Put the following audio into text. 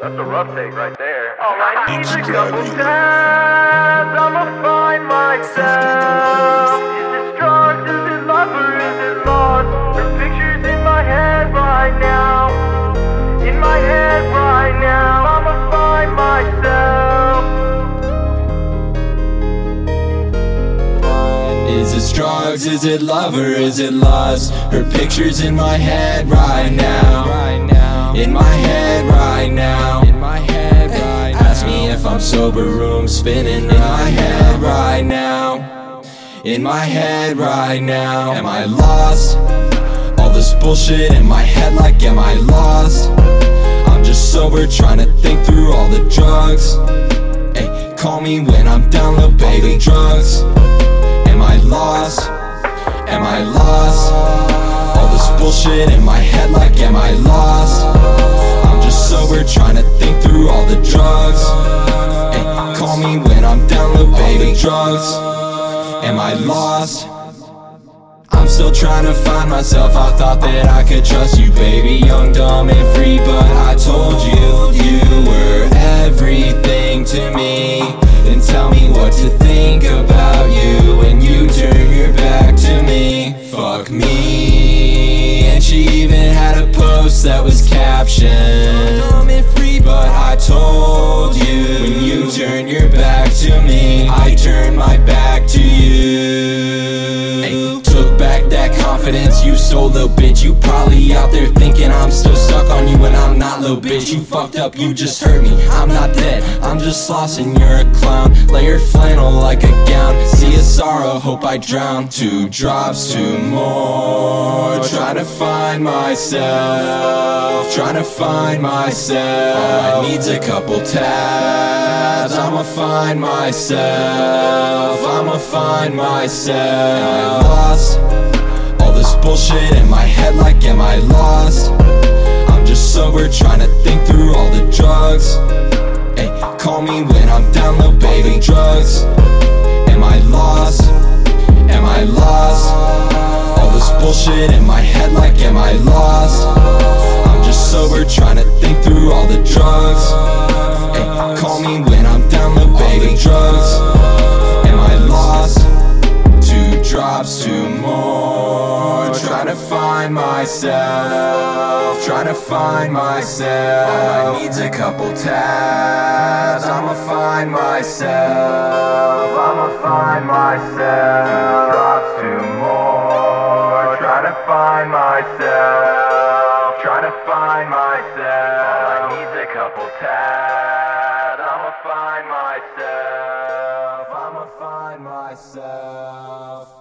That's a rough take right there. All I need is a couple tabs. I'ma find myself. Is it drugs? Is it love or is it lost? Her pictures in my head right now. In my head right now. I'ma find myself. Is it drugs? Is it love or is it lust? Her picture's in my head right now. In my head right now. In my head right now. Ask me if I'm sober, room spinning in my head right now. In my head right now. Am I lost? All this bullshit in my head, like, am I lost? I'm just sober, trying to think through all the drugs. Ay, call me when I'm down, little baby. Drugs. Am I lost? Am I lost? All bullshit in my head, like, am I lost? I'm just sober, trying to think through all the drugs. Ay, call me when I'm down, little baby. Drugs. Am I lost? I'm still trying to find myself. I thought that I could trust you, baby. Young, dumb, and free, but post that was captioned. But I told confidence you stole, little bitch. You probably out there thinking I'm still stuck on you And I'm not, little bitch. You fucked up, you just hurt me. I'm not dead, I'm just lost and you're a clown. Layer flannel like a gown. See a sorrow, hope I drown. Two drops, two more. Trying to find myself, trying to find myself. I need's a couple tabs. I'ma find myself, I'ma find myself. Lost? Bullshit in my head, like, am I lost? I'm just sober, trying to think through all the drugs. Ay, call me when I'm down, little baby. Drugs. Am I lost? Am I lost? All this bullshit in my head, like, am I lost? I'm just sober, trying to think through all the drugs. Ay, call me when I'm down, little baby. Drugs. To find myself. Trying to find myself. All I need's a couple tabs. I'ma find myself. I'ma find myself. Drops, two more. Trying to find myself. Trying to find myself. All I need's a couple tabs. I'ma find myself. I'ma find myself.